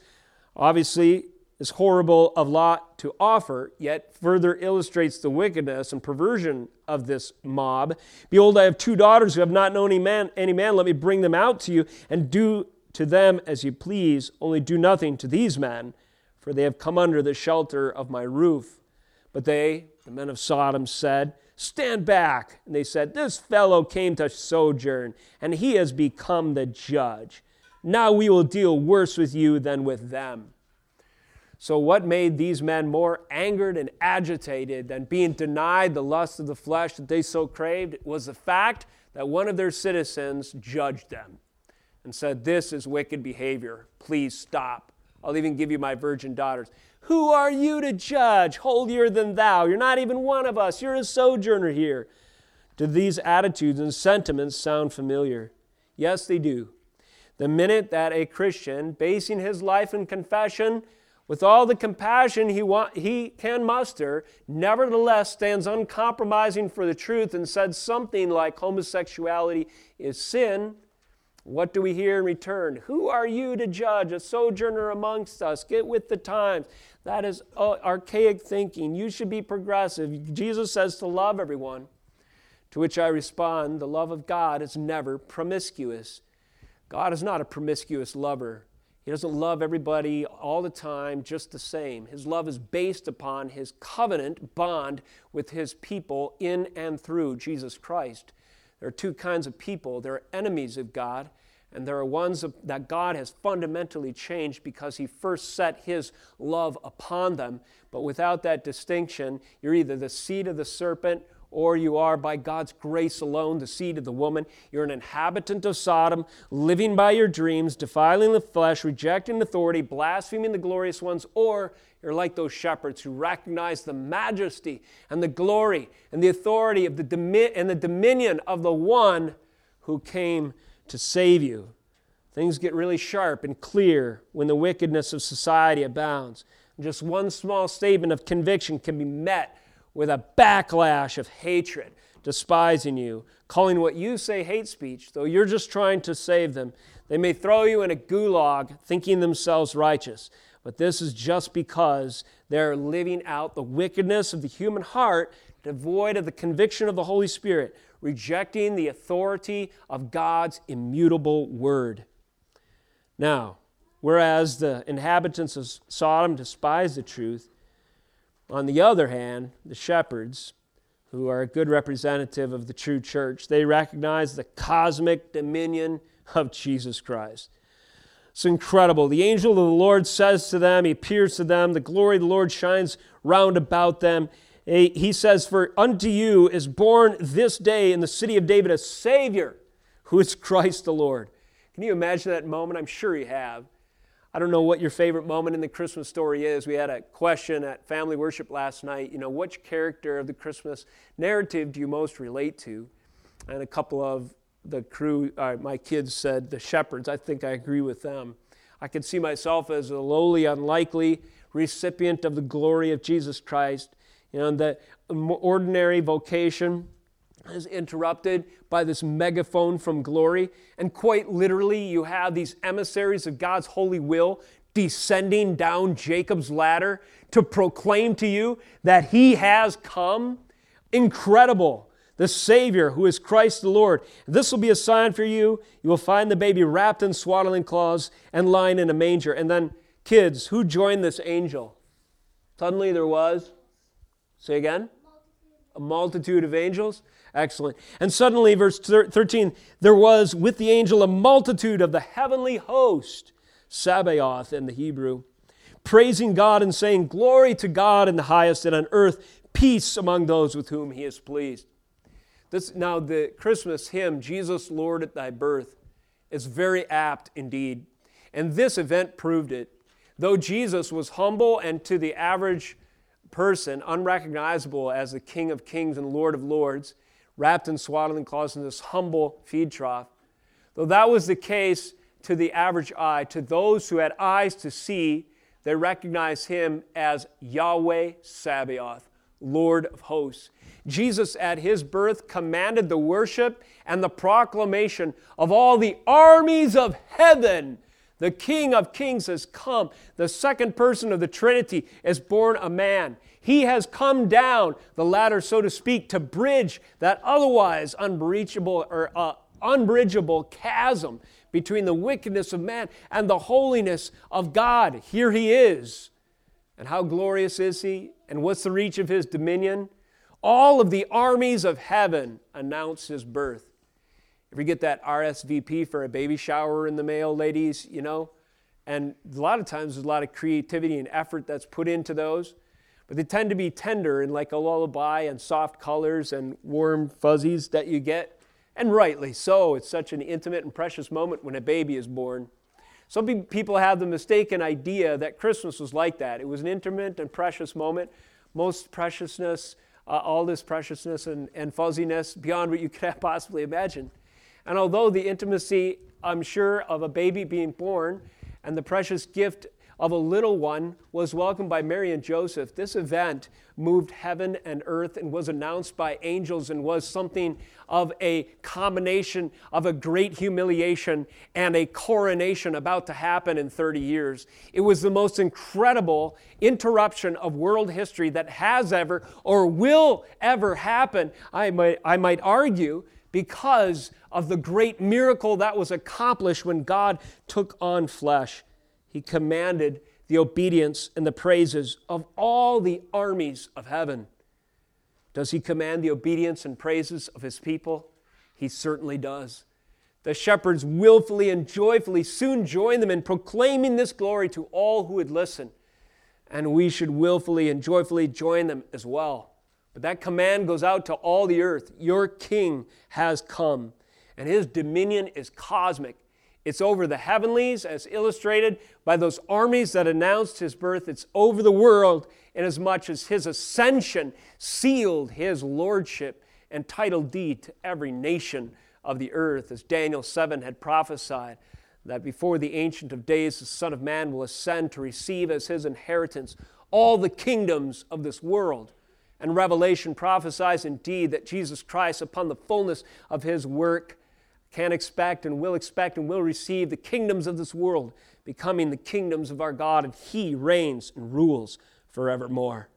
obviously is horrible of Lot to offer, yet further illustrates the wickedness and perversion of this mob. Behold, I have two daughters who have not known any man, any man. Let me bring them out to you and do to them as you please. Only do nothing to these men, for they have come under the shelter of my roof. But they, the men of Sodom, said, Stand back. And they said, This fellow came to sojourn, and he has become the judge. Now we will deal worse with you than with them. So, what made these men more angered and agitated than being denied the lust of the flesh that they so craved was the fact that one of their citizens judged them and said, This is wicked behavior. Please stop. I'll even give you my virgin daughters. Who are you to judge? Holier than thou. You're not even one of us. You're a sojourner here. Do these attitudes and sentiments sound familiar? Yes, they do. The minute that a Christian, basing his life in confession, with all the compassion he, he can muster, nevertheless stands uncompromising for the truth and said something like homosexuality is sin, what do we hear in return? Who are you to judge, a sojourner amongst us? Get with the times. That is uh, archaic thinking. You should be progressive. Jesus says to love everyone. To which I respond the love of God is never promiscuous. God is not a promiscuous lover. He doesn't love everybody all the time just the same. His love is based upon his covenant bond with his people in and through Jesus Christ. There are two kinds of people there are enemies of God, and there are ones that God has fundamentally changed because he first set his love upon them. But without that distinction, you're either the seed of the serpent or you are, by God's grace alone, the seed of the woman. You're an inhabitant of Sodom, living by your dreams, defiling the flesh, rejecting authority, blaspheming the glorious ones, or you're like those shepherds who recognize the majesty and the glory and the authority of the domi- and the dominion of the one who came to save you. Things get really sharp and clear when the wickedness of society abounds. just one small statement of conviction can be met with a backlash of hatred, despising you, calling what you say hate speech, though you're just trying to save them. They may throw you in a gulag thinking themselves righteous, but this is just because they're living out the wickedness of the human heart, devoid of the conviction of the Holy Spirit, rejecting the authority of God's immutable word. Now, whereas the inhabitants of Sodom despise the truth, on the other hand, the shepherds, who are a good representative of the true church, they recognize the cosmic dominion of Jesus Christ. It's incredible. The angel of the Lord says to them, He appears to them, the glory of the Lord shines round about them. He says, For unto you is born this day in the city of David a Savior, who is Christ the Lord. Can you imagine that moment? I'm sure you have I don't know what your favorite moment in the Christmas story is. We had a question at family worship last night. You know, which character of the Christmas narrative do you most relate to? And a couple of the crew, uh, my kids said the shepherds. I think I agree with them. I could see myself as a lowly, unlikely recipient of the glory of Jesus Christ. You know, the ordinary vocation is interrupted by this megaphone from glory. And quite literally, you have these emissaries of God's holy will descending down Jacob's ladder to proclaim to you that He has come. Incredible. The Savior, who is Christ the Lord. This will be a sign for you. You will find the baby wrapped in swaddling cloths and lying in a manger. And then, kids, who joined this angel? Suddenly there was, say again, a multitude of angels. Excellent. And suddenly, verse 13, there was with the angel a multitude of the heavenly host, Sabaoth in the Hebrew, praising God and saying, Glory to God in the highest, and on earth peace among those with whom he is pleased. This, now, the Christmas hymn, Jesus, Lord, at thy birth, is very apt indeed. And this event proved it. Though Jesus was humble and to the average person unrecognizable as the King of kings and Lord of lords, wrapped in swaddling cloths in this humble feed trough. Though that was the case to the average eye, to those who had eyes to see, they recognized him as Yahweh Sabaoth, Lord of hosts. Jesus, at his birth, commanded the worship and the proclamation of all the armies of heaven. The King of Kings has come. The second person of the Trinity is born a man. He has come down the ladder, so to speak, to bridge that otherwise unbreachable or uh, unbridgeable chasm between the wickedness of man and the holiness of God. Here he is. And how glorious is he? And what's the reach of his dominion? All of the armies of heaven announce his birth. If you get that RSVP for a baby shower in the mail, ladies, you know, and a lot of times there's a lot of creativity and effort that's put into those. But they tend to be tender and like a lullaby and soft colors and warm fuzzies that you get. And rightly so. It's such an intimate and precious moment when a baby is born. Some people have the mistaken idea that Christmas was like that. It was an intimate and precious moment. Most preciousness, uh, all this preciousness and, and fuzziness beyond what you could possibly imagine. And although the intimacy, I'm sure, of a baby being born and the precious gift of a little one was welcomed by Mary and Joseph. This event moved heaven and earth and was announced by angels and was something of a combination of a great humiliation and a coronation about to happen in 30 years. It was the most incredible interruption of world history that has ever or will ever happen, I might, I might argue, because of the great miracle that was accomplished when God took on flesh he commanded the obedience and the praises of all the armies of heaven. Does he command the obedience and praises of his people? He certainly does. The shepherds willfully and joyfully soon joined them in proclaiming this glory to all who would listen. And we should willfully and joyfully join them as well. But that command goes out to all the earth. Your king has come, and his dominion is cosmic. It's over the heavenlies, as illustrated by those armies that announced his birth. It's over the world, inasmuch as his ascension sealed his lordship and title deed to every nation of the earth, as Daniel 7 had prophesied that before the Ancient of Days, the Son of Man will ascend to receive as his inheritance all the kingdoms of this world. And Revelation prophesies indeed that Jesus Christ, upon the fullness of his work, can expect and will expect and will receive the kingdoms of this world becoming the kingdoms of our God, and He reigns and rules forevermore.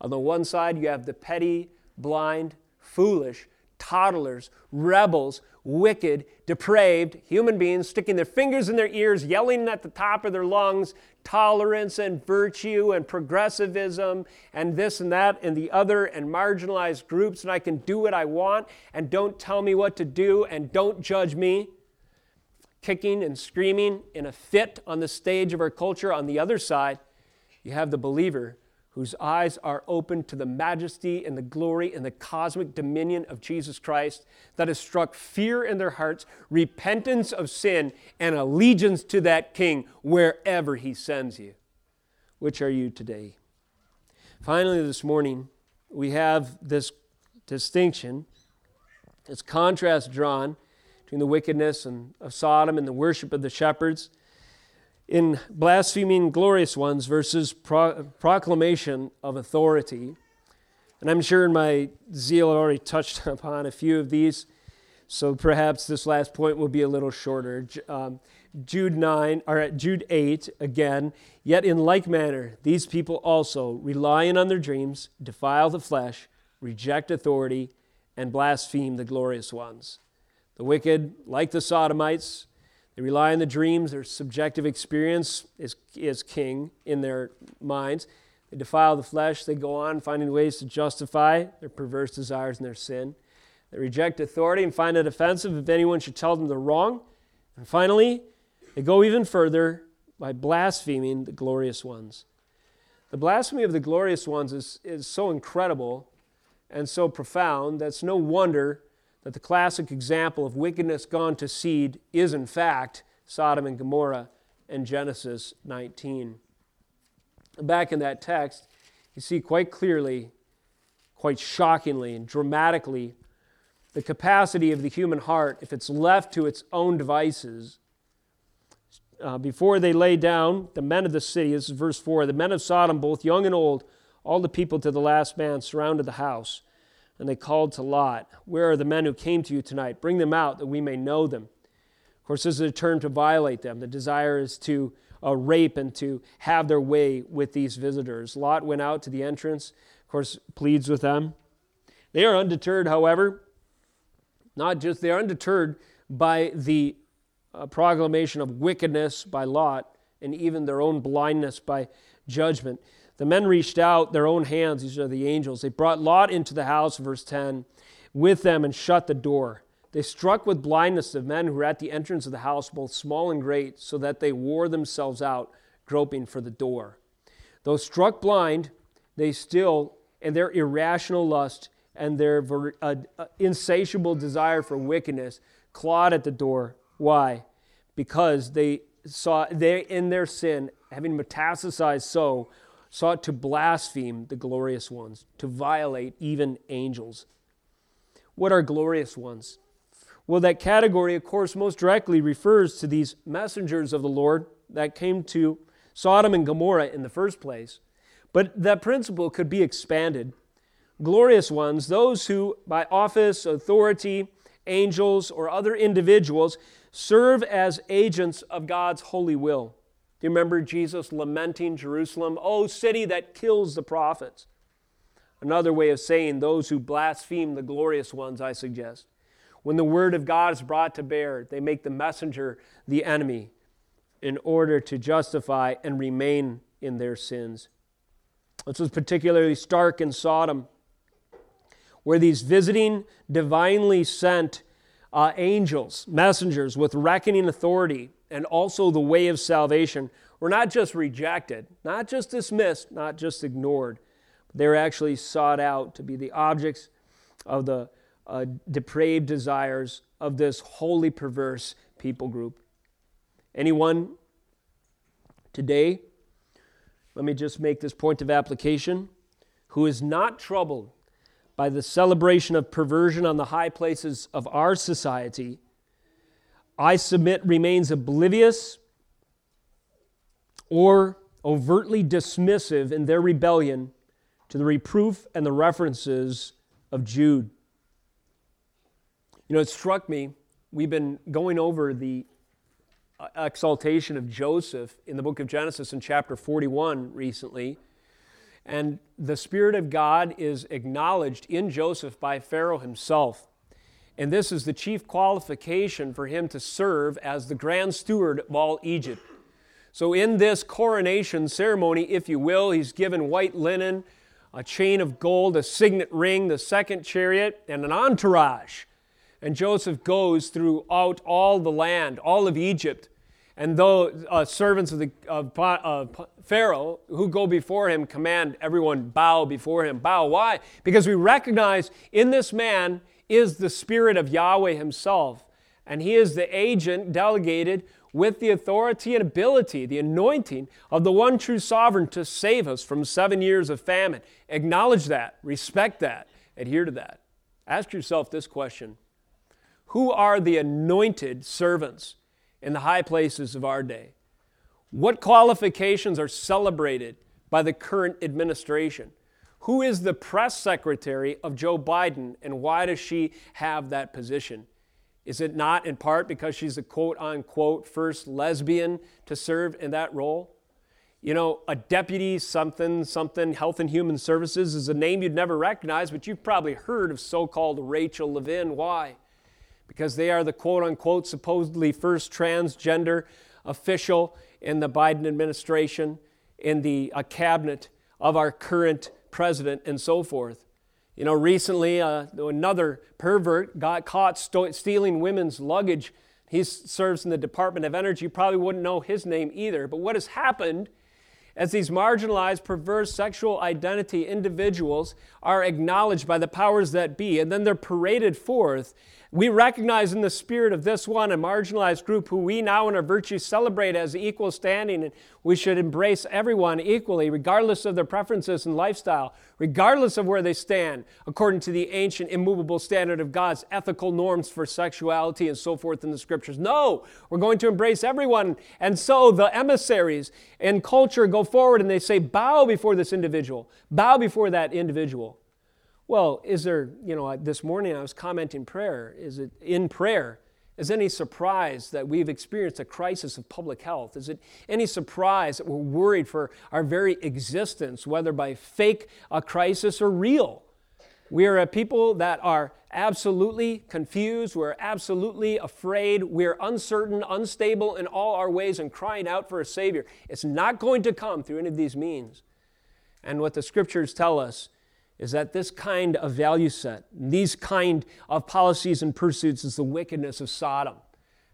On the one side, you have the petty, blind, foolish, toddlers, rebels, wicked, depraved human beings sticking their fingers in their ears, yelling at the top of their lungs, tolerance and virtue and progressivism and this and that and the other and marginalized groups, and I can do what I want and don't tell me what to do and don't judge me. Kicking and screaming in a fit on the stage of our culture. On the other side, you have the believer whose eyes are open to the majesty and the glory and the cosmic dominion of Jesus Christ, that has struck fear in their hearts, repentance of sin, and allegiance to that King wherever he sends you. Which are you today? Finally, this morning, we have this distinction, this contrast drawn between the wickedness and, of Sodom and the worship of the shepherds in blaspheming glorious ones versus pro- proclamation of authority. And I'm sure in my zeal I've already touched upon a few of these, so perhaps this last point will be a little shorter. Um, Jude 9, or Jude 8, again, yet in like manner, these people also, relying on their dreams, defile the flesh, reject authority, and blaspheme the glorious ones. The wicked, like the Sodomites, they rely on the dreams, their subjective experience is, is king in their minds. They defile the flesh, they go on finding ways to justify their perverse desires and their sin. They reject authority and find it offensive if anyone should tell them they're wrong. And finally, they go even further by blaspheming the glorious ones. The blasphemy of the glorious ones is, is so incredible and so profound that's no wonder that the classic example of wickedness gone to seed is, in fact, Sodom and Gomorrah in Genesis 19. Back in that text, you see quite clearly, quite shockingly, and dramatically the capacity of the human heart, if it's left to its own devices. Uh, before they lay down, the men of the city, this is verse 4, the men of Sodom, both young and old, all the people to the last man, surrounded the house. And they called to Lot, Where are the men who came to you tonight? Bring them out that we may know them. Of course, this is a term to violate them. The desire is to uh, rape and to have their way with these visitors. Lot went out to the entrance, of course, pleads with them. They are undeterred, however, not just, they are undeterred by the uh, proclamation of wickedness by Lot and even their own blindness by judgment. The men reached out their own hands, these are the angels. They brought Lot into the house, verse 10, with them and shut the door. They struck with blindness the men who were at the entrance of the house, both small and great, so that they wore themselves out, groping for the door. Though struck blind, they still, in their irrational lust and their uh, uh, insatiable desire for wickedness, clawed at the door. Why? Because they saw they in their sin, having metastasized so, sought to blaspheme the glorious ones, to violate even angels. What are glorious ones? Well, that category, of course, most directly refers to these messengers of the Lord that came to Sodom and Gomorrah in the first place. But that principle could be expanded. Glorious ones, those who, by office, authority, angels, or other individuals, serve as agents of God's holy will. Do you remember Jesus lamenting Jerusalem? Oh, city that kills the prophets. Another way of saying those who blaspheme the glorious ones, I suggest. When the word of God is brought to bear, they make the messenger the enemy in order to justify and remain in their sins. This was particularly stark in Sodom, where these visiting, divinely sent uh, angels, messengers with reckoning authority, and also the way of salvation were not just rejected, not just dismissed, not just ignored, they were actually sought out to be the objects of the uh, depraved desires of this wholly perverse people group. Anyone today, let me just make this point of application, who is not troubled by the celebration of perversion on the high places of our society I submit remains oblivious or overtly dismissive in their rebellion to the reproof and the references of Jude. You know, it struck me, we've been going over the uh, exaltation of Joseph in the book of Genesis in chapter 41 recently. And the Spirit of God is acknowledged in Joseph by Pharaoh himself. And this is the chief qualification for him to serve as the grand steward of all Egypt. So, in this coronation ceremony, if you will, he's given white linen, a chain of gold, a signet ring, the second chariot, and an entourage. And Joseph goes throughout all the land, all of Egypt, And though uh, servants of, the, of uh, Pharaoh who go before him command everyone bow before him. Bow. Why? Because we recognize in this man is the Spirit of Yahweh himself. And he is the agent delegated with the authority and ability, the anointing of the one true sovereign to save us from seven years of famine. Acknowledge that, respect that, adhere to that. Ask yourself this question Who are the anointed servants? in the high places of our day? What qualifications are celebrated by the current administration? Who is the press secretary of Joe Biden and why does she have that position? Is it not in part because she's a quote unquote first lesbian to serve in that role? You know, a deputy something, something, Health and Human Services is a name you'd never recognize, but you've probably heard of so called Rachel Levine. Why? because they are the quote unquote supposedly first transgender official in the Biden administration, in the uh, cabinet of our current president, and so forth. You know, recently uh, another pervert got caught sto- stealing women's luggage. He serves in the Department of Energy. You probably wouldn't know his name either. But what has happened as these marginalized, perverse sexual identity individuals are acknowledged by the powers that be, and then they're paraded forth we recognize in the spirit of this one, a marginalized group who we now in our virtue celebrate as equal standing, and we should embrace everyone equally, regardless of their preferences and lifestyle, regardless of where they stand, according to the ancient, immovable standard of God's ethical norms for sexuality and so forth in the scriptures. No, we're going to embrace everyone. And so the emissaries in culture go forward and they say, bow before this individual, bow before that individual. Well, is there, you know, this morning I was commenting prayer. Is it in prayer? Is any surprise that we've experienced a crisis of public health? Is it any surprise that we're worried for our very existence, whether by fake a crisis or real? We are a people that are absolutely confused. We're absolutely afraid. We're uncertain, unstable in all our ways, and crying out for a Savior. It's not going to come through any of these means. And what the scriptures tell us is that this kind of value set, these kind of policies and pursuits is the wickedness of Sodom.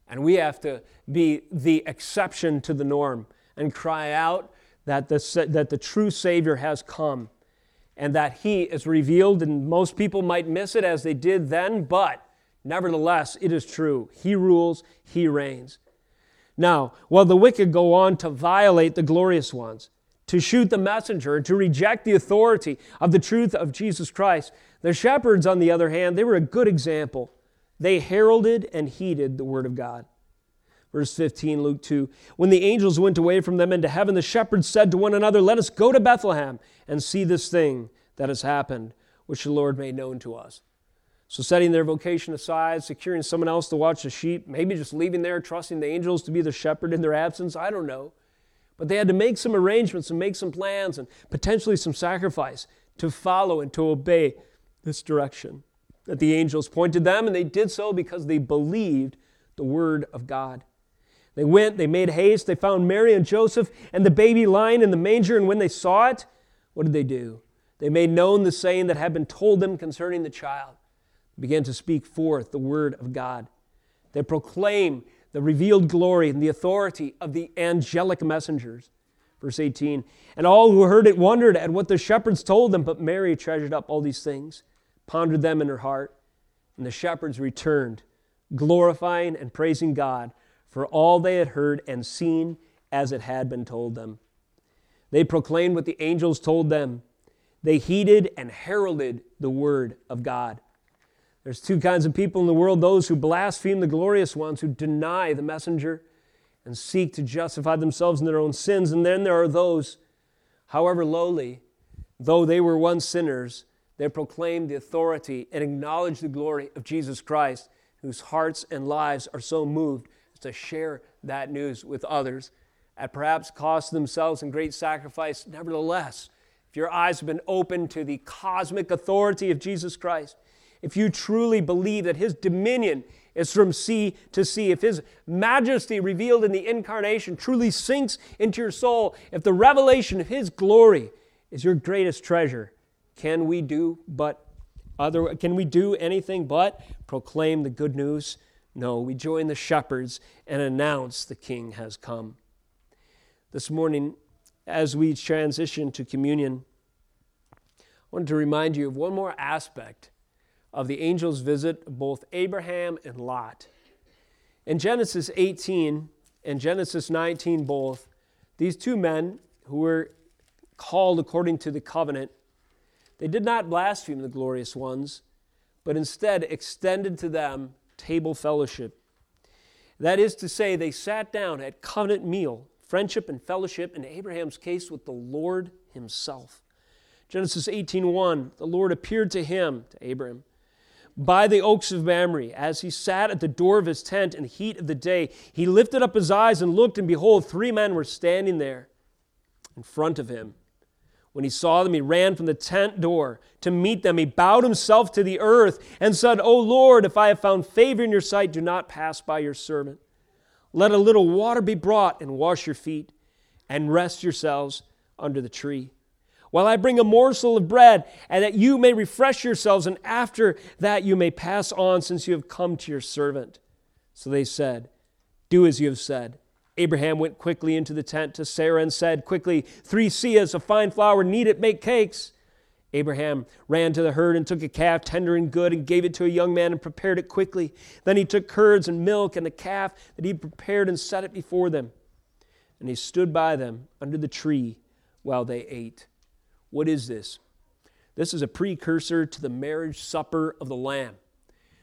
And we have to be the exception to the norm and cry out that the, that the true Savior has come and that He is revealed. And most people might miss it as they did then, but nevertheless, it is true. He rules, He reigns. Now, while the wicked go on to violate the glorious ones, to shoot the messenger, to reject the authority of the truth of Jesus Christ. The shepherds, on the other hand, they were a good example. They heralded and heeded the word of God. Verse 15, Luke 2. When the angels went away from them into heaven, the shepherds said to one another, Let us go to Bethlehem and see this thing that has happened, which the Lord made known to us. So, setting their vocation aside, securing someone else to watch the sheep, maybe just leaving there, trusting the angels to be the shepherd in their absence, I don't know. But they had to make some arrangements and make some plans and potentially some sacrifice to follow and to obey this direction that the angels pointed them, and they did so because they believed the word of God. They went, they made haste, they found Mary and Joseph and the baby lying in the manger, and when they saw it, what did they do? They made known the saying that had been told them concerning the child, they began to speak forth the word of God. They proclaimed the revealed glory and the authority of the angelic messengers. Verse 18 And all who heard it wondered at what the shepherds told them, but Mary treasured up all these things, pondered them in her heart. And the shepherds returned, glorifying and praising God for all they had heard and seen as it had been told them. They proclaimed what the angels told them. They heeded and heralded the word of God. There's two kinds of people in the world those who blaspheme the glorious ones, who deny the messenger and seek to justify themselves in their own sins. And then there are those, however lowly, though they were once sinners, they proclaim the authority and acknowledge the glory of Jesus Christ, whose hearts and lives are so moved as to share that news with others at perhaps cost themselves in great sacrifice. Nevertheless, if your eyes have been opened to the cosmic authority of Jesus Christ, if you truly believe that His dominion is from sea to sea, if His majesty revealed in the incarnation truly sinks into your soul, if the revelation of His glory is your greatest treasure, can we do but other can we do anything but proclaim the good news No, we join the shepherds and announce the king has come. This morning, as we transition to communion, I wanted to remind you of one more aspect of the angel's visit both Abraham and Lot. In Genesis 18 and Genesis 19, both, these two men who were called according to the covenant, they did not blaspheme the glorious ones, but instead extended to them table fellowship. That is to say, they sat down at covenant meal, friendship and fellowship, in Abraham's case with the Lord himself. Genesis 18:1, the Lord appeared to him, to Abraham, by the oaks of Mamre, as he sat at the door of his tent in the heat of the day. He lifted up his eyes and looked, and behold, three men were standing there in front of him. When he saw them, he ran from the tent door to meet them. He bowed himself to the earth and said, O Lord, if I have found favor in your sight, do not pass by your servant. Let a little water be brought and wash your feet and rest yourselves under the tree. While I bring a morsel of bread, and that you may refresh yourselves, and after that you may pass on, since you have come to your servant. So they said, Do as you have said. Abraham went quickly into the tent to Sarah and said, Quickly, three seahs of fine flour, knead it, make cakes. Abraham ran to the herd and took a calf, tender and good, and gave it to a young man and prepared it quickly. Then he took curds and milk and the calf that he prepared and set it before them. And he stood by them under the tree while they ate. What is this? This is a precursor to the marriage supper of the Lamb.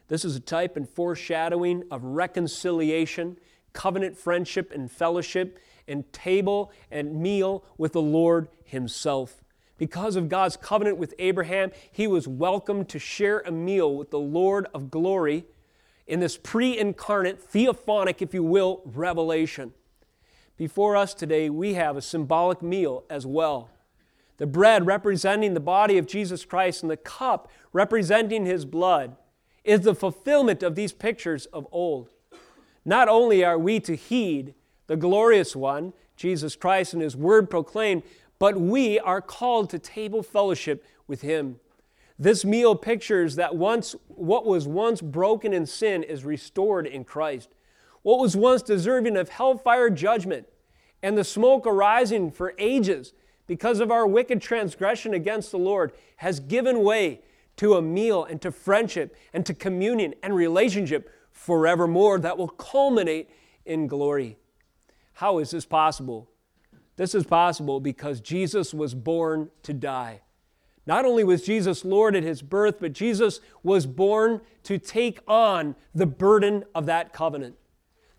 This is a type and foreshadowing of reconciliation covenant friendship and fellowship and table and meal with the Lord Himself. Because of God's covenant with Abraham, he was welcome to share a meal with the Lord of glory in this pre incarnate, theophanic, if you will, revelation. Before us today, we have a symbolic meal as well. The bread representing the body of Jesus Christ and the cup representing his blood is the fulfillment of these pictures of old. Not only are we to heed the glorious one, Jesus Christ, and his word proclaimed, but we are called to table fellowship with him. This meal pictures that once what was once broken in sin is restored in Christ. What was once deserving of hellfire judgment and the smoke arising for ages because of our wicked transgression against the Lord has given way to a meal and to friendship and to communion and relationship forevermore that will culminate in glory. How is this possible? This is possible because Jesus was born to die. Not only was Jesus Lord at his birth, but Jesus was born to take on the burden of that covenant.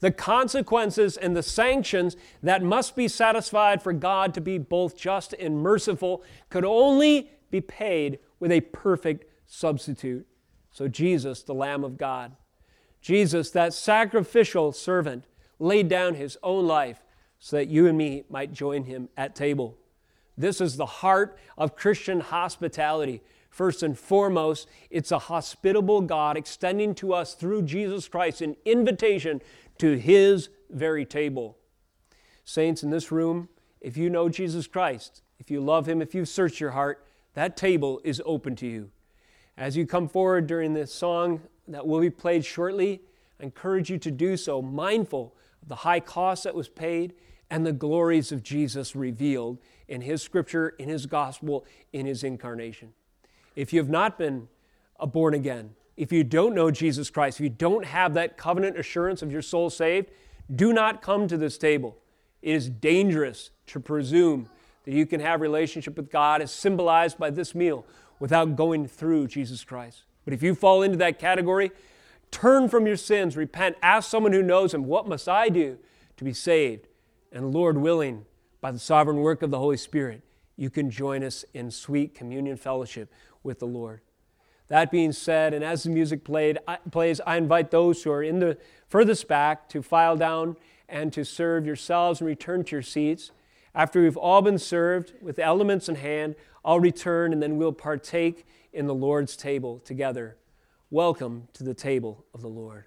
The consequences and the sanctions that must be satisfied for God to be both just and merciful could only be paid with a perfect substitute. So, Jesus, the Lamb of God, Jesus, that sacrificial servant, laid down his own life so that you and me might join him at table. This is the heart of Christian hospitality. First and foremost, it's a hospitable God extending to us through Jesus Christ an invitation to his very table. Saints in this room, if you know Jesus Christ, if you love him, if you've searched your heart, that table is open to you. As you come forward during this song that will be played shortly. I encourage you to do so, mindful of the high cost that was paid and the glories of Jesus revealed in His scripture, in His gospel, in His incarnation. If you have not been born again, if you don't know Jesus Christ, if you don't have that covenant assurance of your soul saved, do not come to this table. It is dangerous to presume that you can have relationship with God as symbolized by this meal without going through Jesus Christ. But if you fall into that category, turn from your sins, repent, ask someone who knows Him, what must I do to be saved? And Lord willing, by the sovereign work of the Holy Spirit, you can join us in sweet communion fellowship with the Lord. That being said, and as the music played, I, plays, I invite those who are in the furthest back to file down and to serve yourselves and return to your seats. After we've all been served with elements in hand, I'll return and then we'll partake in the Lord's table together. Welcome to the table of the Lord.